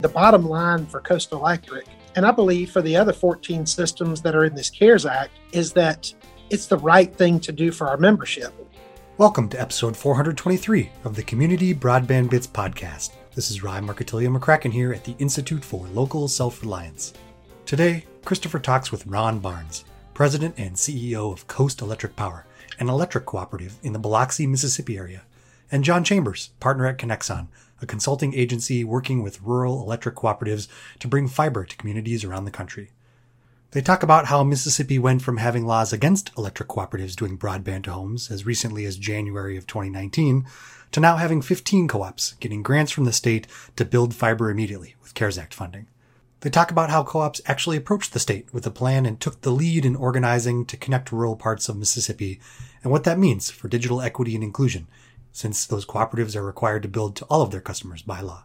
The bottom line for Coastal Electric, and I believe for the other 14 systems that are in this CARES Act, is that it's the right thing to do for our membership. Welcome to episode 423 of the Community Broadband Bits podcast. This is Ryan Marcattilio McCracken here at the Institute for Local Self Reliance. Today, Christopher talks with Ron Barnes, President and CEO of Coast Electric Power, an electric cooperative in the Biloxi, Mississippi area, and Jon Chambers, partner at Conexon, a consulting agency working with rural electric cooperatives to bring fiber to communities around the country. They talk about how Mississippi went from having laws against electric cooperatives doing broadband to homes as recently as January of 2019 to now having 15 co-ops getting grants from the state to build fiber immediately with CARES Act funding. They talk about how co-ops actually approached the state with a plan and took the lead in organizing to connect rural parts of Mississippi and what that means for digital equity and inclusion since those cooperatives are required to build to all of their customers by law.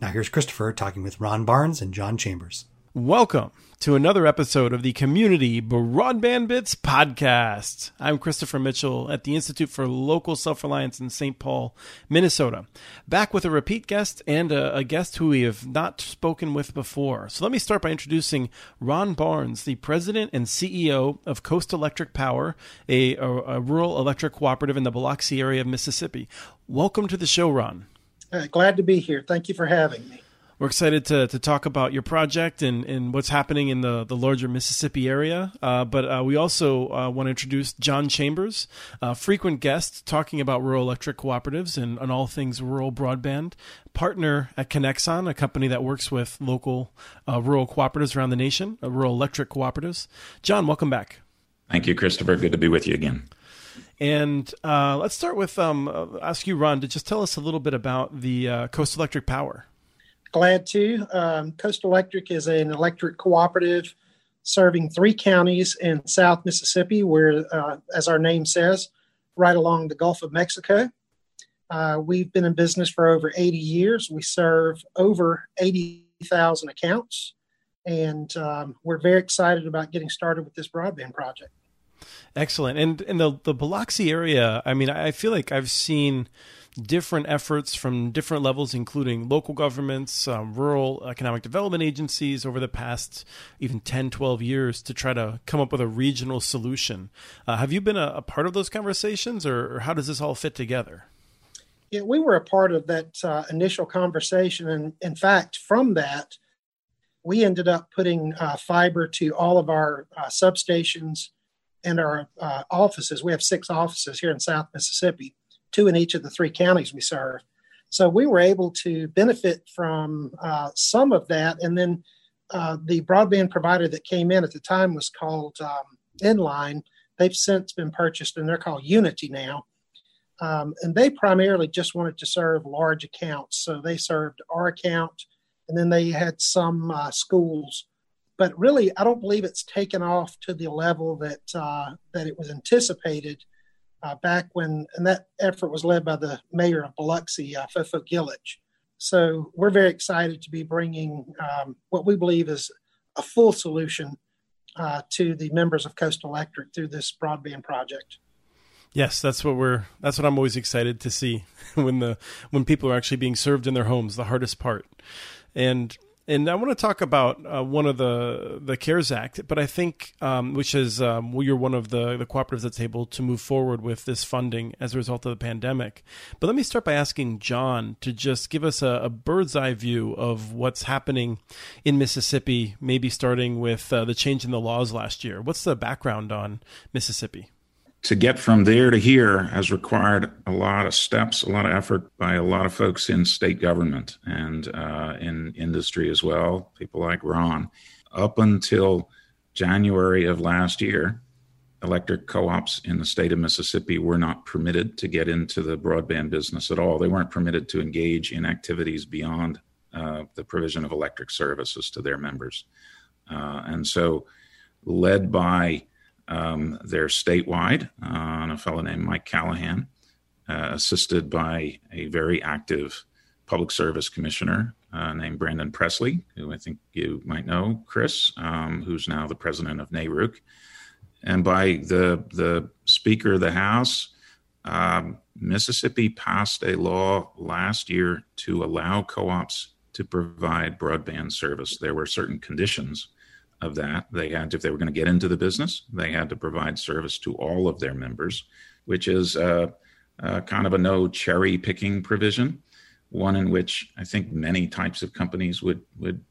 Now here's Christopher talking with Ron Barnes and Jon Chambers. Welcome to another episode of the Community Broadband Bits podcast. I'm Christopher Mitchell at the Institute for Local Self Reliance in St. Paul, Minnesota. Back with a repeat guest and a, a, guest who we have not spoken with before. So let me start by introducing Ron Barnes, the president and CEO of Coast Electric Power, a, a, a rural electric cooperative in the Biloxi area of Mississippi. Welcome to the show, Ron. Uh, glad to be here. Thank you for having me we're excited to, to talk about your project and, and what's happening in the, the larger Mississippi area. Uh, but uh, we also uh, want to introduce Jon Chambers, a frequent guest talking about rural electric cooperatives and, and all things rural broadband, partner at Conexon, a company that works with local uh, rural cooperatives around the nation, uh, rural electric cooperatives. Jon, welcome back. Thank you, Christopher. Good to be with you again. And uh, let's start with um, ask you, Ron, to just tell us a little bit about the Coast Electric Power. Glad to. Um, Coastal Electric is an electric cooperative serving three counties in South Mississippi, where, uh, as our name says, right along the Gulf of Mexico. Uh, we've been in business for over 80 years. We serve over 80,000 accounts, and um, we're very excited about getting started with this broadband project. Excellent. And in the the Biloxi area, I mean, I feel like I've seen different efforts from different levels, including local governments, um, rural economic development agencies over the past even 10, 12 years to try to come up with a regional solution. Uh, have you been a, a, part of those conversations, or, or, how does this all fit together? Yeah, we were a part of that uh, initial conversation. And in fact, from that, we ended up putting uh, fiber to all of our uh, substations and our uh, offices. We have six offices here in South Mississippi two in each of the three counties we serve. So we were able to benefit from uh, some of that. And then uh, the broadband provider that came in at the time was called um, Inline. They've since been purchased and they're called Uniti now. Um, and they primarily just wanted to serve large accounts. So they served our account and then they had some uh, schools. But really, I don't believe it's taken off to the level that uh, that it was anticipated uh, back when, and that effort was led by the mayor of Biloxi, uh, Fofo Gilich. So we're very excited to be bringing um, what we believe is a full solution uh, to the members of Coast Electric through this broadband project. Yes, that's what we're. That's what I'm always excited to see when the when people are actually being served in their homes. The hardest part, and and I want to talk about uh, one of the the CARES Act, but I think um, which is um, well, you're one of the the cooperatives that's able to move forward with this funding as a result of the pandemic. But let me start by asking Jon to just give us a, a bird's eye view of what's happening in Mississippi, maybe starting with uh, the change in the laws last year. What's the background on Mississippi? To get from there to here has required a lot of steps, a lot of effort by a lot of folks in state government and uh, in industry as well, people like Ron. Up until January of last year, electric co ops in the state of Mississippi were not permitted to get into the broadband business at all. They weren't permitted to engage in activities beyond uh, the provision of electric services to their members. Uh, and so, led by um, statewide uh, on a fellow named Mike Callahan, uh, assisted by a very active public service commissioner uh, named Brandon Presley, who I think you might know, Chris, um, who's now the president of NARUC, and by the the Speaker of the House. Um, Mississippi passed a law last year to allow co-ops to provide broadband service. There were certain conditions of that. They had, to, if they were going to get into the business, they had to provide service to all of their members, which is uh, uh, kind of a no cherry picking provision, one in which I think many types of companies would would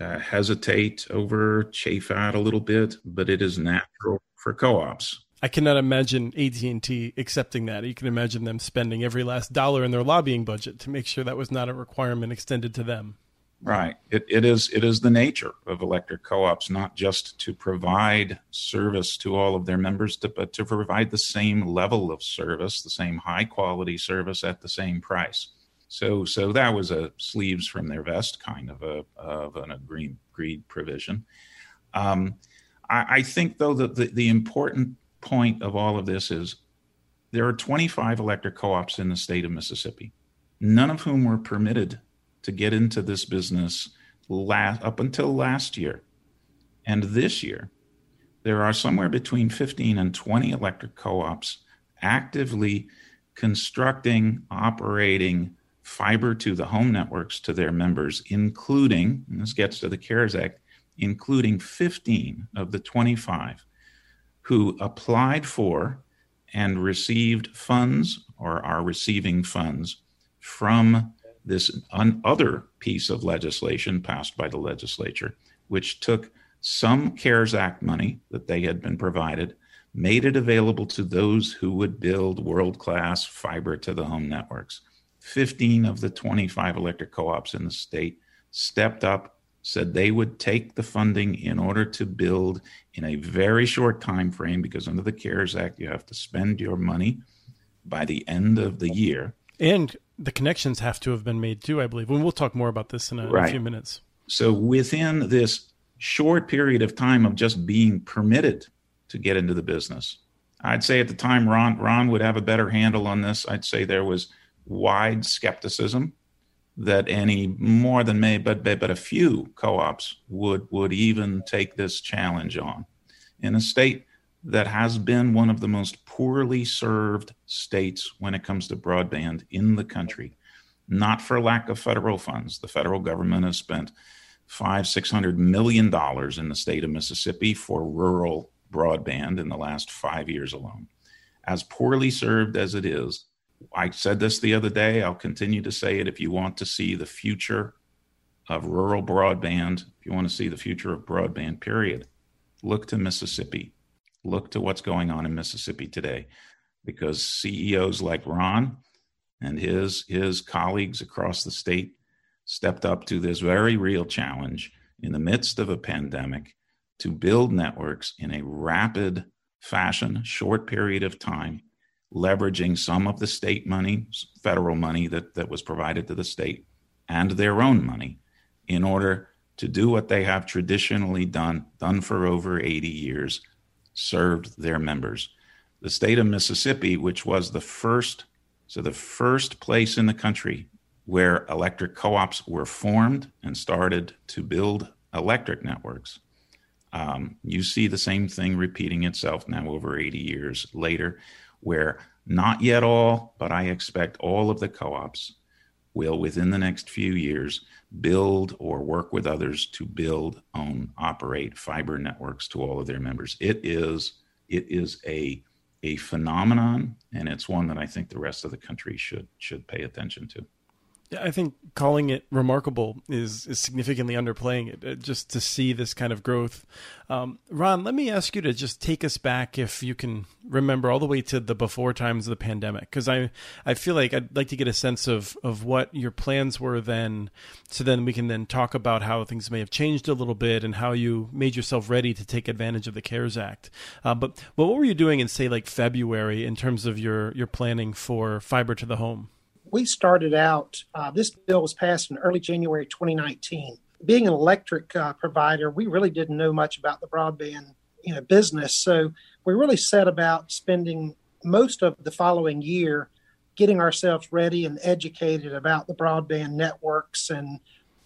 uh, hesitate over, chafe at a little bit, but it is natural for co-ops. I cannot imagine AT&T accepting that. You can imagine them spending every last dollar in their lobbying budget to make sure that was not a requirement extended to them. Right. It, it is it is the nature of electric co-ops not just to provide service to all of their members, to, but to provide the same level of service, the same high quality service at the same price. So so that was a sleeves from their vest kind of a of an agreed, agreed provision. Um, I, I think though that the, the important point of all of this is there are 25 electric co-ops in the state of Mississippi, none of whom were permitted to get into this business last, up until last year. And this year, there are somewhere between 15 and 20 electric co ops actively constructing, operating fiber to the home networks to their members, including, and this gets to the CARES Act, including 15 of the 25 who applied for and received funds or are receiving funds from this other piece of legislation passed by the legislature, which took some CARES Act money that they had been provided, made it available to those who would build world class fiber to the home networks. 15 of the 25 electric co ops in the state stepped up, said they would take the funding in order to build in a very short time frame, because under the CARES Act, you have to spend your money by the end of the year. And the connections have to have been made too, I believe. And we'll talk more about this in a, right. a few minutes. So within this short period of time of just being permitted to get into the business, I'd say at the time Ron Ron would have a better handle on this. I'd say there was wide skepticism that any more than may but but a few co-ops would would even take this challenge on in a state that has been one of the most poorly served states when it comes to broadband in the country, not for lack of federal funds. The federal government has spent five, six hundred million dollars in the state of Mississippi for rural broadband in the last five years alone. As poorly served as it is, I said this the other day, I'll continue to say it. If you want to see the future of rural broadband, if you want to see the future of broadband, period, look to Mississippi look to what's going on in Mississippi today because CEOs like Ron and his his colleagues across the state stepped up to this very real challenge in the midst of a pandemic to build networks in a rapid fashion, short period of time, leveraging some of the state money, federal money that, that was provided to the state, and their own money in order to do what they have traditionally done, done for over 80 years, served their members. The state of Mississippi, which was the first, so the first place in the country where electric co ops were formed and started to build electric networks. Um, you see the same thing repeating itself now over 80 years later, where not yet all, but I expect all of the co ops will, within the next few years, build or work with others to build, own, operate fiber networks to all of their members. It is it is a a phenomenon, and it's one that I think the rest of the country should should pay attention to. I think calling it remarkable is is significantly underplaying it. Uh, just to see this kind of growth, um, Ron. Let me ask you to just take us back, if you can remember, all the way to the before times of the pandemic, because I I feel like I'd like to get a sense of of what your plans were then, so then we can then talk about how things may have changed a little bit and how you made yourself ready to take advantage of the CARES Act. Uh, but but what were you doing in say like February in terms of your your planning for fiber to the home? We started out, uh, this bill was passed in early January 2019. Being an electric uh, provider, we really didn't know much about the broadband you know, business. So we really set about spending most of the following year getting ourselves ready and educated about the broadband networks and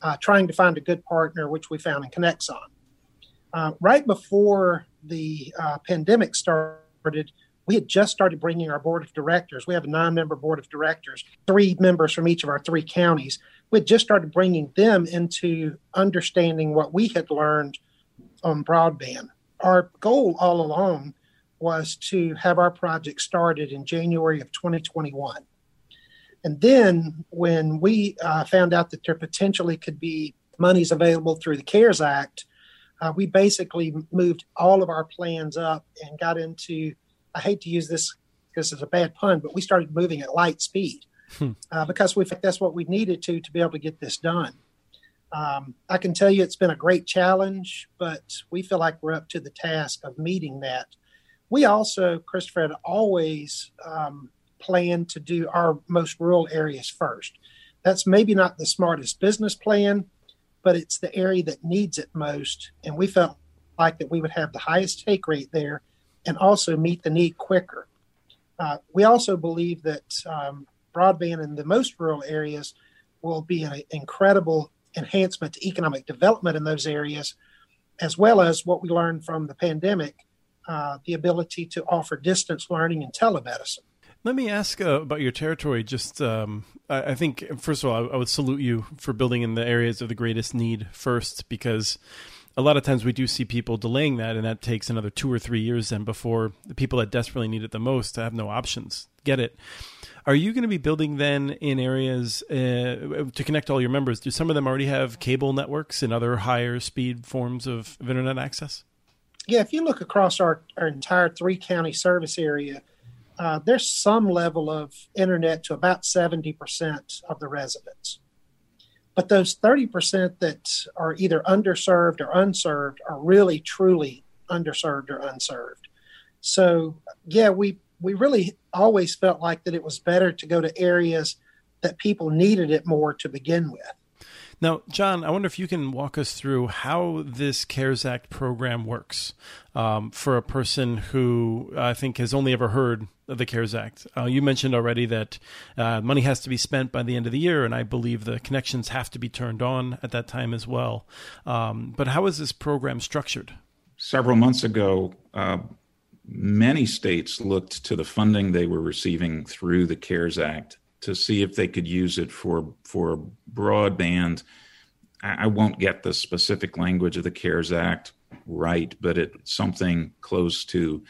uh, trying to find a good partner, which we found in Conexon. Uh, right before the uh, pandemic started, we had just started bringing our board of directors. We have a nine member board of directors, three members from each of our three counties. We had just started bringing them into understanding what we had learned on broadband. Our goal all along was to have our project started in January of 2021. And then when we uh, found out that there potentially could be monies available through the CARES Act, uh, we basically moved all of our plans up and got into I hate to use this because it's a bad pun, but we started moving at light speed hmm. uh, because we think that's what we needed to to be able to get this done. Um, I can tell you it's been a great challenge, but we feel like we're up to the task of meeting that. We also, Christopher, had always um, planned to do our most rural areas first. That's maybe not the smartest business plan, but it's the area that needs it most. And we felt like that we would have the highest take rate there and also meet the need quicker. Uh, we also believe that um, broadband in the most rural areas will be an incredible enhancement to economic development in those areas, as well as what we learned from the pandemic uh, the ability to offer distance learning and telemedicine. Let me ask uh, about your territory. Just, um, I, I, think, first of all, I, I, would salute you for building in the areas of the greatest need first, because a lot of times we do see people delaying that, and that takes another two or three years then before the people that desperately need it the most have no options get it. Are you going to be building then in areas uh, to connect all your members? Do some of them already have cable networks and other higher speed forms of, of internet access? Yeah, if you look across our, our entire three county service area, uh, there's some level of internet to about 70% of the residents. But those 30% that are either underserved or unserved are really truly underserved or unserved. So, yeah, we, we really always felt like that it was better to go to areas that people needed it more to begin with. Now, Jon, I wonder if you can walk us through how this CARES Act program works um, for a person who I think has only ever heard of the CARES Act. Uh, you mentioned already that uh, money has to be spent by the end of the year, and I believe the connections have to be turned on at that time as well. Um, but how is this program structured? Several months ago, uh, many states looked to the funding they were receiving through the CARES Act to see if they could use it for for broadband. I won't get the specific language of the CARES Act right, but it's something close to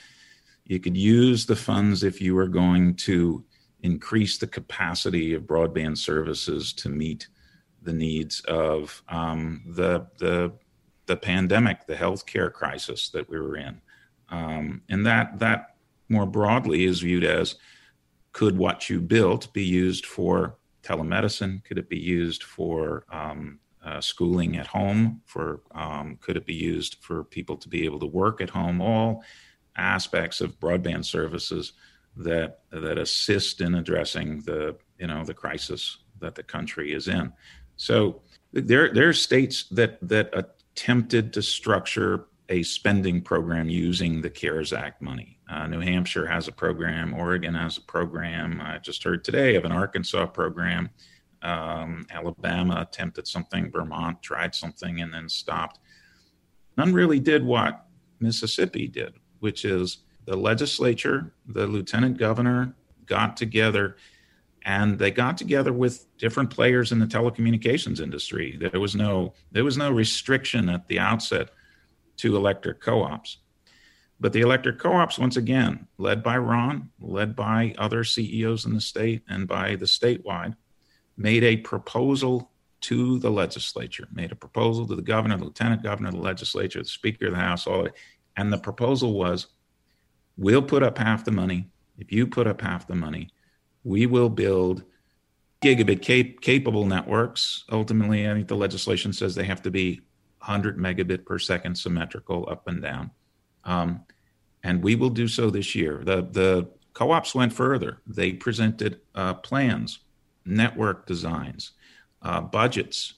you could use the funds if you were going to increase the capacity of broadband services to meet the needs of um, the the the pandemic, the healthcare crisis that we were in, um, and that that more broadly is viewed as could what you built be used for telemedicine? Could it be used for um, uh, schooling at home? For um, could it be used for people to be able to work at home? All aspects of broadband services that that assist in addressing the you know the crisis that the country is in. So there there are states that that attempted to structure a spending program using the CARES Act money. Uh, New Hampshire has a program, Oregon has a program. I just heard today of an Arkansas program. Um, Alabama attempted something, Vermont tried something and then stopped. None really did what Mississippi did, which is the legislature, the lieutenant governor got together and they got together with different players in the telecommunications industry. There was no there was no restriction at the outset to electric co ops. But the electric co ops, once again, led by Ron, led by other CEOs in the state and by the statewide, made a proposal to the legislature, made a proposal to the governor, the lieutenant governor, the legislature, the speaker of the house, all that. And the proposal was we'll put up half the money. If you put up half the money, we will build gigabit cap- capable networks. Ultimately, I think the legislation says they have to be 100 megabit per second symmetrical up and down. Um, and we will do so this year. The, the co ops went further. They presented uh, plans, network designs, uh, budgets,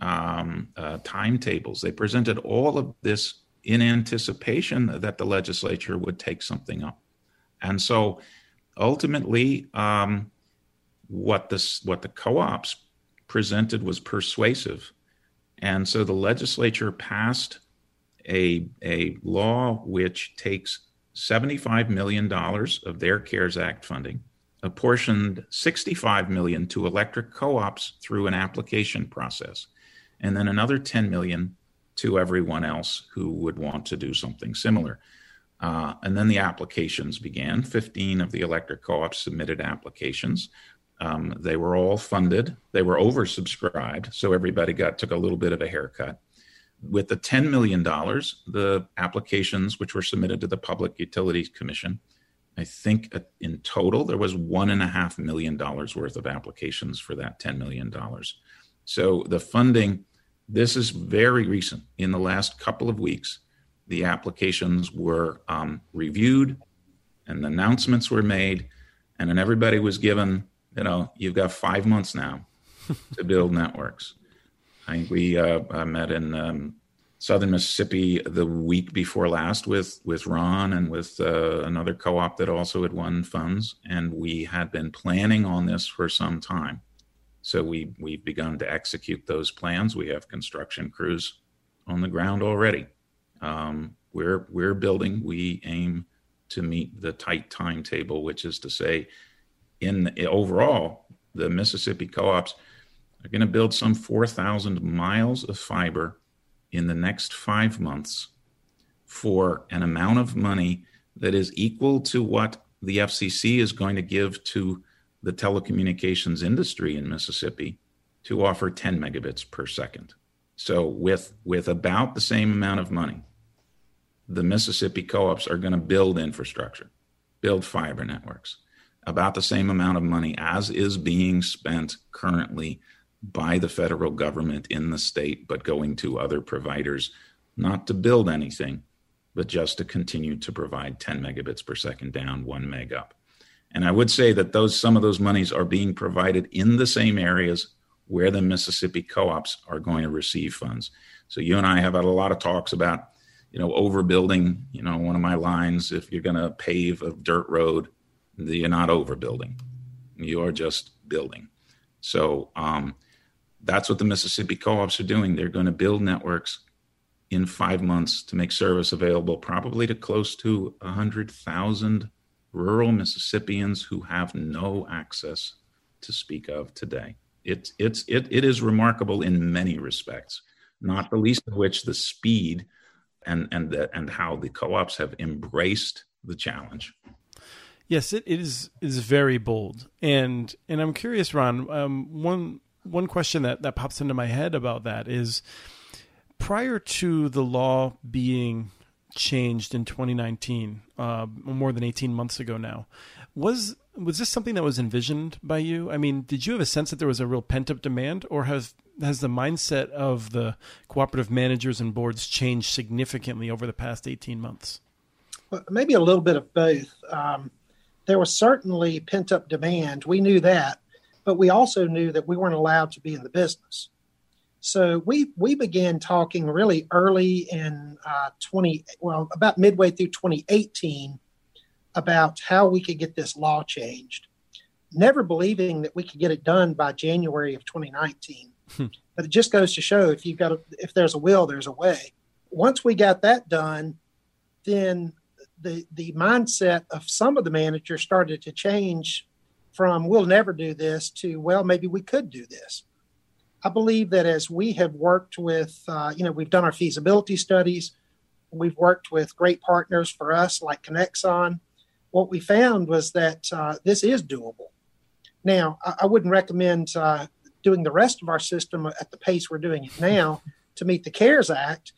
um, uh, timetables. They presented all of this in anticipation that the legislature would take something up. And so ultimately, um, what, this, what the co ops presented was persuasive and so the legislature passed a, a law which takes $75 million of their CARES Act funding, apportioned 65 million to electric co-ops through an application process, and then another 10 million to everyone else who would want to do something similar. Uh, and then the applications began. 15 of the electric co ops submitted applications. Um, they were all funded. They were oversubscribed, so everybody got took a little bit of a haircut. With the $10 million, the applications which were submitted to the Public Utilities Commission, I think in total there was one and a half million dollars worth of applications for that $10 million. So the funding, this is very recent. In the last couple of weeks, the applications were um, reviewed and announcements were made, and then everybody was given, you know, you've got five months now to build networks. I think we uh, I met in um, southern Mississippi the week before last with with Ron and with uh, another co-op that also had won funds, and we had been planning on this for some time. So we we've begun to execute those plans. We have construction crews on the ground already. Um, we're we're building. We aim to meet the tight timetable, which is to say, in the, overall, the Mississippi co-ops are going to build some 4,000 miles of fiber in the next five months for an amount of money that is equal to what the FCC is going to give to the telecommunications industry in Mississippi to offer 10 megabits per second. So with with about the same amount of money, the Mississippi co-ops are going to build infrastructure, build fiber networks, about the same amount of money as is being spent currently by the federal government in the state, but going to other providers, not to build anything, but just to continue to provide 10 megabits per second down, one meg up. And I would say that those some of those monies are being provided in the same areas where the Mississippi co-ops are going to receive funds. So you and I have had a lot of talks about, you know, overbuilding. You know, one of my lines: if you're going to pave a dirt road, you're not overbuilding; you are just building. So um, that's what the Mississippi co-ops are doing. They're going to build networks in five months to make service available, probably to close to hundred thousand rural Mississippians who have no access to speak of today. It's it's it, it is remarkable in many respects, not the least of which the speed and and the, and how the co-ops have embraced the challenge. Yes, it is is very bold, and and I'm curious, Ron. Um, one one question that that pops into my head about that is, prior to the law being changed in 2019, uh, more than 18 months ago now, was was this something that was envisioned by you? I mean, did you have a sense that there was a real pent up demand, or has has the mindset of the cooperative managers and boards changed significantly over the past 18 months? Well, maybe a little bit of both. Um, there was certainly pent up demand. We knew that, but we also knew that we weren't allowed to be in the business. So we we began talking really early in uh, 20 well about midway through 2018 about how we could get this law changed. Never believing that we could get it done by January of 2019. Hmm. But it just goes to show if you've got a, if there's a will, there's a way. Once we got that done, then the the mindset of some of the managers started to change from we'll never do this to well maybe we could do this. I believe that as we have worked with, uh, you know, we've done our feasibility studies, we've worked with great partners for us like Conexon, what we found was that uh, this is doable. Now, I, I wouldn't recommend uh, doing the rest of our system at the pace we're doing it now to meet the CARES Act,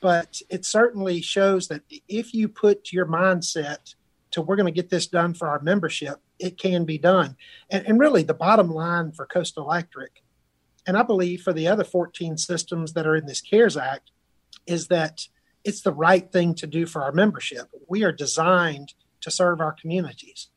but it certainly shows that if you put your mindset to we're going to get this done for our membership, it can be done. And, and really, the bottom line for Coastal Electric, and I believe for the other 14 systems that are in this CARES Act, is that it's the right thing to do for our membership. We are designed to serve our communities.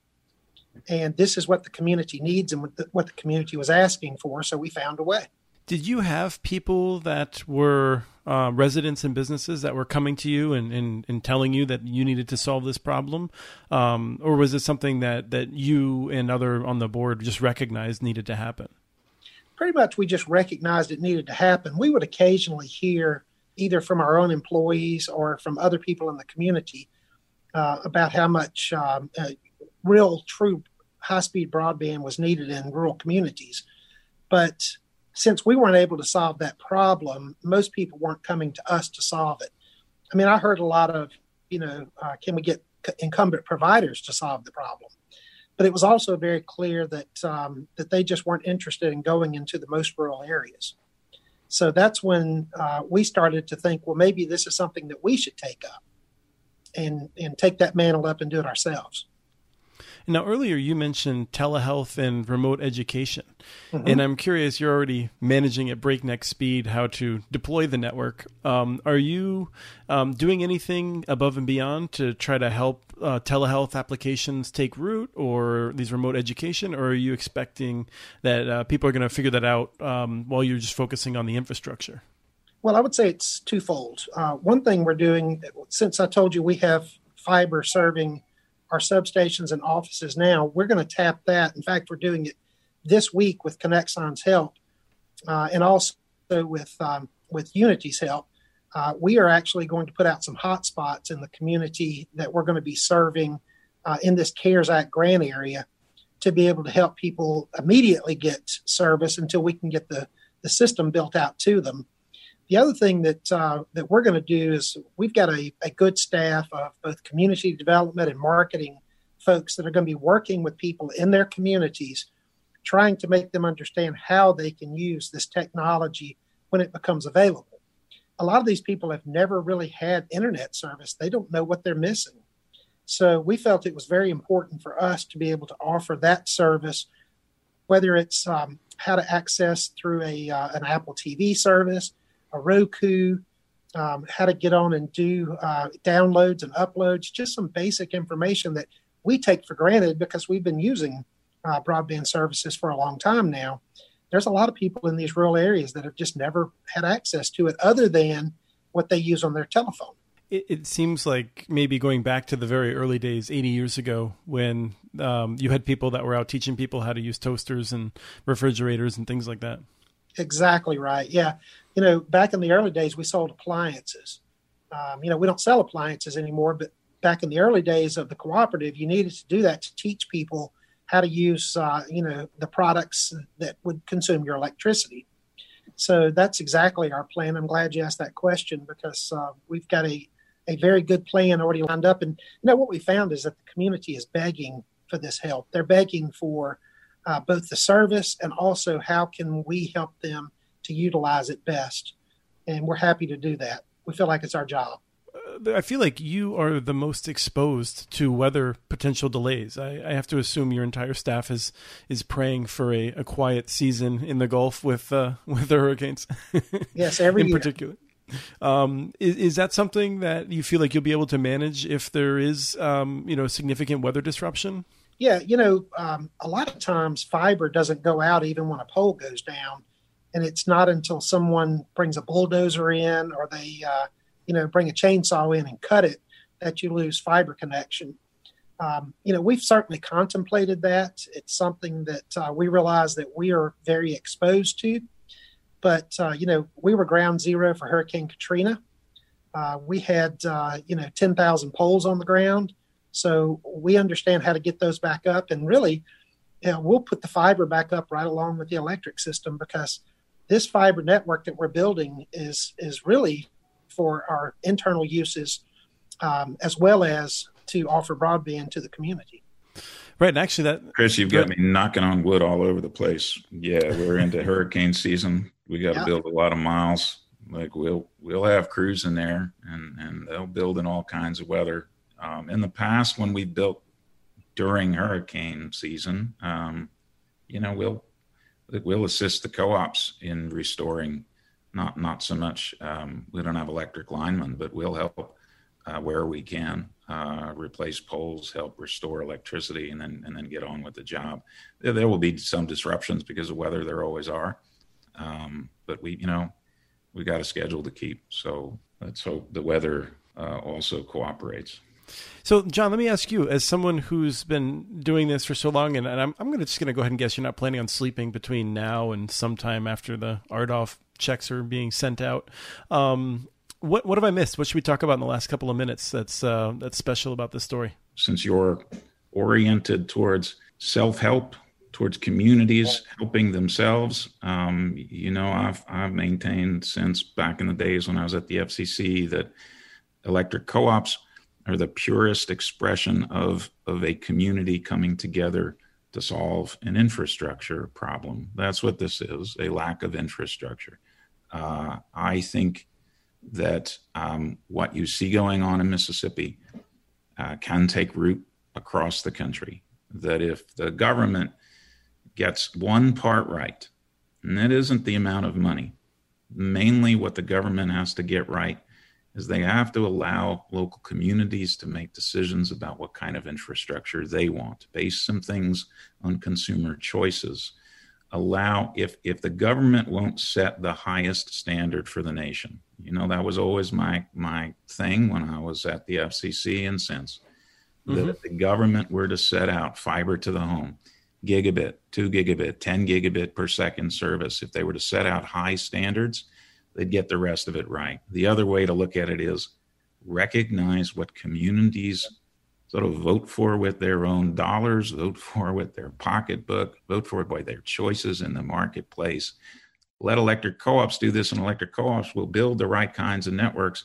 And this is what the community needs and what the, what the community was asking for. So we found a way. Did you have people that were uh, residents and businesses that were coming to you and, and, and, telling you that you needed to solve this problem? Um, or was it something that, that you and other on the board just recognized needed to happen? Pretty much, we just recognized it needed to happen. We would occasionally hear either from our own employees or from other people in the community uh, about how much um, uh, real, true high speed broadband was needed in rural communities. But since we weren't able to solve that problem, most people weren't coming to us to solve it. I mean, I heard a lot of, you know, uh, can we get incumbent providers to solve the problem? But it was also very clear that um, that they just weren't interested in going into the most rural areas. So that's when uh, we started to think, well, maybe this is something that we should take up and and take that mantle up and do it ourselves. Now, earlier you mentioned telehealth and remote education. Mm-hmm. And I'm curious, you're already managing at breakneck speed how to deploy the network. Um, are you um, doing anything above and beyond to try to help uh, telehealth applications take root or these remote education? Or are you expecting that uh, people are going to figure that out um, while you're just focusing on the infrastructure? Well, I would say it's twofold. Uh, one thing we're doing, since I told you we have fiber serving our substations and offices now. We're going to tap that. In fact, we're doing it this week with Conexon's help, uh, and also with um, with Uniti's help. Uh, we are actually going to put out some hotspots in the community that we're going to be serving uh, in this CARES Act grant area to be able to help people immediately get service until we can get the, the system built out to them. The other thing that uh, that we're going to do is we've got a, a good staff of both community development and marketing folks that are going to be working with people in their communities, trying to make them understand how they can use this technology when it becomes available. A lot of these people have never really had internet service, they don't know what they're missing. So we felt it was very important for us to be able to offer that service, whether it's um, how to access through a uh, an Apple TV service, a Roku, um, how to get on and do uh, downloads and uploads, just some basic information that we take for granted because we've been using uh, broadband services for a long time now. There's a lot of people in these rural areas that have just never had access to it other than what they use on their telephone. It, it seems like maybe going back to the very early days, 80 years ago, when um, you had people that were out teaching people how to use toasters and refrigerators and things like that. Exactly right. Yeah you know, back in the early days, we sold appliances. Um, you know, we don't sell appliances anymore, but back in the early days of the cooperative, you needed to do that to teach people how to use, uh, you know, the products that would consume your electricity. So that's exactly our plan. I'm glad you asked that question because uh, we've got a, a very good plan already lined up. And you know what we found is that the community is begging for this help. They're begging for uh, both the service and also how can we help them to utilize it best. And we're happy to do that. We feel like it's our job. Uh, I feel like you are the most exposed to weather potential delays. I, I, have to assume your entire staff is is praying for a, a quiet season in the Gulf with uh, with the hurricanes. Yes, every in year. particular. Um, is, is that something that you feel like you'll be able to manage if there is, um, you know, significant weather disruption? Yeah, you know, um, a lot of times fiber doesn't go out even when a pole goes down and it's not until someone brings a bulldozer in or they uh, you know bring a chainsaw in and cut it that you lose fiber connection. Um, you know we've certainly contemplated that. It's something that uh, we realize that we are very exposed to. But uh, you know we were ground zero for hurricane katrina. Uh, we had uh, you know 10,000 poles on the ground. So we understand how to get those back up. And really you know, we'll put the fiber back up right along with the electric system because this fiber network that we're building is is really for our internal uses um, as well as to offer broadband to the community. Right, and actually, that Chris, you've got me knocking on wood all over the place. Yeah, we're into hurricane season. We got to yeah. build a lot of miles. Like we'll we'll have crews in there, and and they'll build in all kinds of weather. Um, in the past, when we built during hurricane season, um, you know, we'll we'll assist the co-ops in restoring. Not not so much. Um, we don't have electric linemen, but we'll help uh, where we can. Uh, replace poles, help restore electricity, and then and then get on with the job. There, there will be some disruptions because of weather. There always are, um, but we you know we got a schedule to keep. So let's hope the weather uh, also cooperates. So, Jon, let me ask you, as someone who's been doing this for so long, and, and I'm, I'm gonna, just going to go ahead and guess you're not planning on sleeping between now and sometime after the RDOF checks are being sent out. Um, What what have I missed? What should we talk about in the last couple of minutes? That's uh, that's special about this story. Since you're oriented towards self help, towards communities helping themselves, um, you know, I've I've maintained since back in the days when I was at the FCC that electric co-ops are the purest expression of of a community coming together to solve an infrastructure problem. That's what this is a lack of infrastructure. Uh, I think that um, what you see going on in Mississippi uh, can take root across the country. That if the government gets one part right, and it isn't the amount of money, mainly what the government has to get right is they have to allow local communities to make decisions about what kind of infrastructure they want, base some things on consumer choices. Allow if if the government won't set the highest standard for the nation, you know that was always my my thing when I was at the FCC and since mm-hmm. that if the government were to set out fiber to the home, gigabit, two gigabit, ten gigabit per second service, if they were to set out high standards, they'd get the rest of it right. The other way to look at it is recognize what communities sort of vote for with their own dollars, vote for with their pocketbook, vote for it by their choices in the marketplace. Let electric co ops do this, and electric co ops will build the right kinds of networks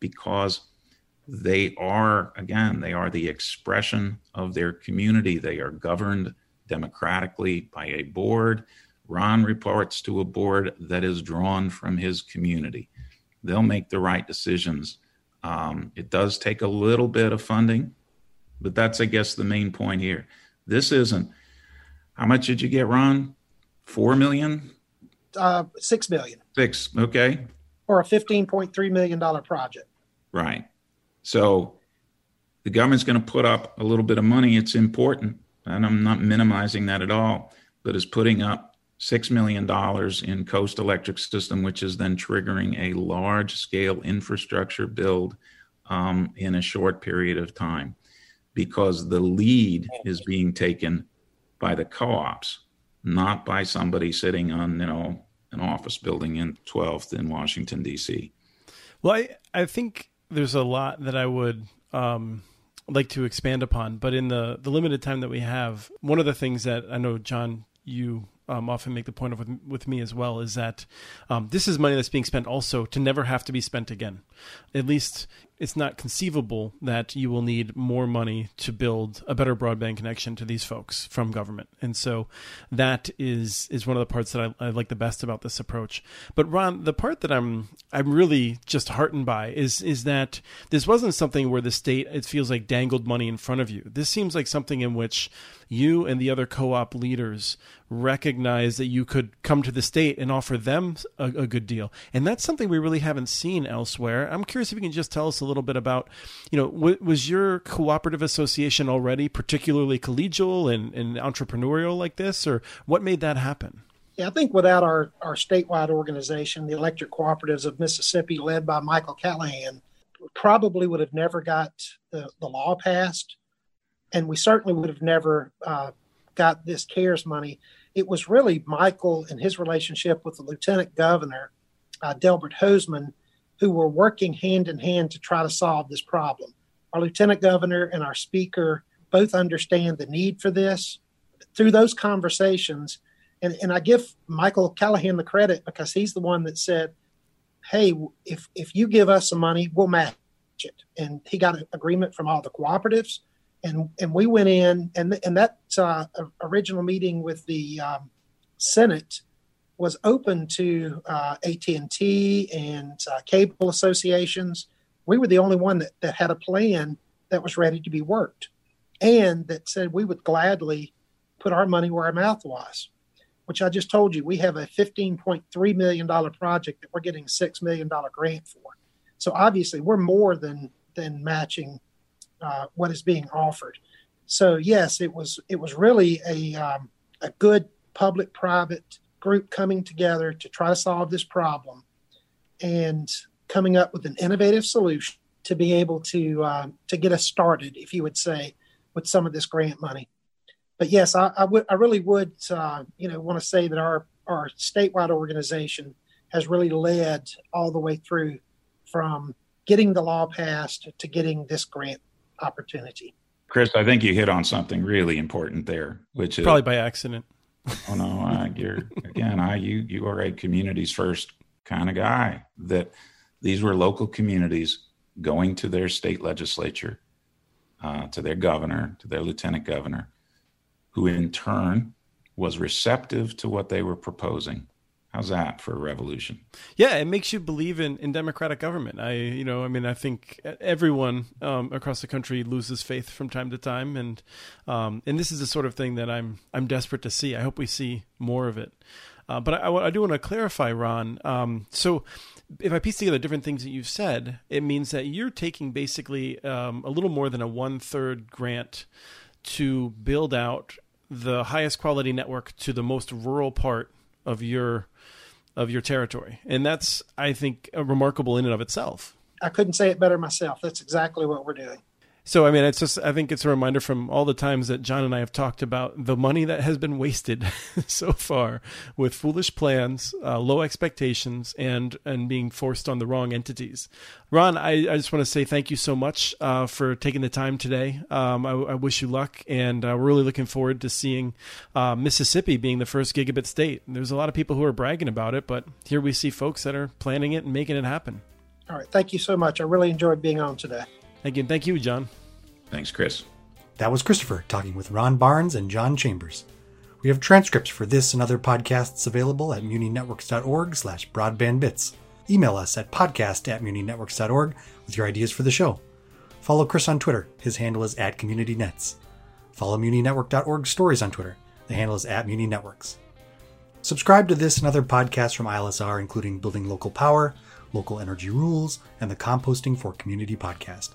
because they are, again, they are the expression of their community. They are governed democratically by a board Ron reports to a board that is drawn from his community. They'll make the right decisions. Um, it does take a little bit of funding, but that's, I guess, the main point here. This isn't. How much did you get, Ron? Four million? Uh, six million. Six. Okay. Or a fifteen point three million dollar project. Right. So the government's going to put up a little bit of money. It's important, and I'm not minimizing that at all. But is putting up $6 million in Coast Electric System, which is then triggering a large scale infrastructure build um, in a short period of time because the lead is being taken by the co ops, not by somebody sitting on, you know, an office building in 12th in Washington, D.C. Well, I, I think there's a lot that I would. Um like to expand upon, but in the the limited time that we have, one of the things that I know Jon you um, often make the point of with, with me as well is that um, this is money that's being spent also to never have to be spent again. At least it's not conceivable that you will need more money to build a better broadband connection to these folks from government. And so that is is one of the parts that I, I like the best about this approach. But Ron, the part that I'm I'm really just heartened by is is that this wasn't something where the state it feels like dangled money in front of you. This seems like something in which you and the other co-op leaders recognize that you could come to the state and offer them a, a good deal. And that's something we really haven't seen elsewhere. I'm curious if you can just tell us a little bit about, you know, w- was your cooperative association already particularly collegial and, and entrepreneurial like this, or what made that happen? Yeah, I think without our, our statewide organization, the Electric Cooperatives of Mississippi, led by Michael Callahan, probably would have never got the, the law passed. And we certainly would have never uh, got this CARES money. It was really Michael and his relationship with the Lieutenant Governor, uh, Delbert Hosemann, who were working hand in hand to try to solve this problem. Our lieutenant governor and our speaker both understand the need for this. Through those conversations, and, and I give Michael Callahan the credit because he's the one that said, Hey, if, if you give us some money, we'll match it. And he got an agreement from all the cooperatives. And, and we went in, and, and that uh, original meeting with the um, Senate was open to uh, AT&T and uh, cable associations. We were the only one that, that had a plan that was ready to be worked and that said we would gladly put our money where our mouth was, which I just told you, we have a $15.3 million project that we're getting a $6 million grant for. So obviously we're more than, than matching uh, what is being offered. So yes, it was, it was really a, um, a good public-private group coming together to try to solve this problem and coming up with an innovative solution to be able to uh, to get us started, if you would say, with some of this grant money. But yes, I, I would I really would uh, you know want to say that our our statewide organization has really led all the way through from getting the law passed to getting this grant opportunity. Chris, I think you hit on something really important there, which is probably by accident. oh no, I, you're again, I you you are a communities first kind of guy. That these were local communities going to their state legislature, uh, to their governor, to their lieutenant governor, who in turn was receptive to what they were proposing How's that for a revolution? Yeah, it makes you believe in, in democratic government. I, you know, I mean, I think everyone um, across the country loses faith from time to time, and um, and this is the sort of thing that I'm I'm desperate to see. I hope we see more of it. Uh, but I, I, do want to clarify, Ron. Um, so, if I piece together different things that you've said, it means that you're taking basically um, a little more than a one third grant to build out the highest quality network to the most rural part of your of your territory. And that's, I think, remarkable in and of itself. I couldn't say it better myself. That's exactly what we're doing. So, I mean, it's just, I think it's a reminder from all the times that Jon and I have talked about the money that has been wasted so far with foolish plans, uh, low expectations, and, and being forced on the wrong entities. Ron, I, I just want to say thank you so much uh, for taking the time today. Um, I, I, wish you luck, and uh, we're really looking forward to seeing uh, Mississippi being the first gigabit state. There's a lot of people who are bragging about it, but here we see folks that are planning it and making it happen. All right. Thank you so much. I really enjoyed being on today. Again, thank you, Jon. Thanks, Chris. That was Christopher talking with Ron Barnes and Jon Chambers. We have transcripts for this and other podcasts available at muninetworks.org slash broadbandbits. Email us at podcast at muninetworks.org with your ideas for the show. Follow Chris on Twitter. His handle is at CommunityNets. Follow muninetwork.org stories on Twitter. The handle is at muninetworks. Subscribe to this and other podcasts from ILSR, including Building Local Power, Local Energy Rules, and the Composting for Community podcast.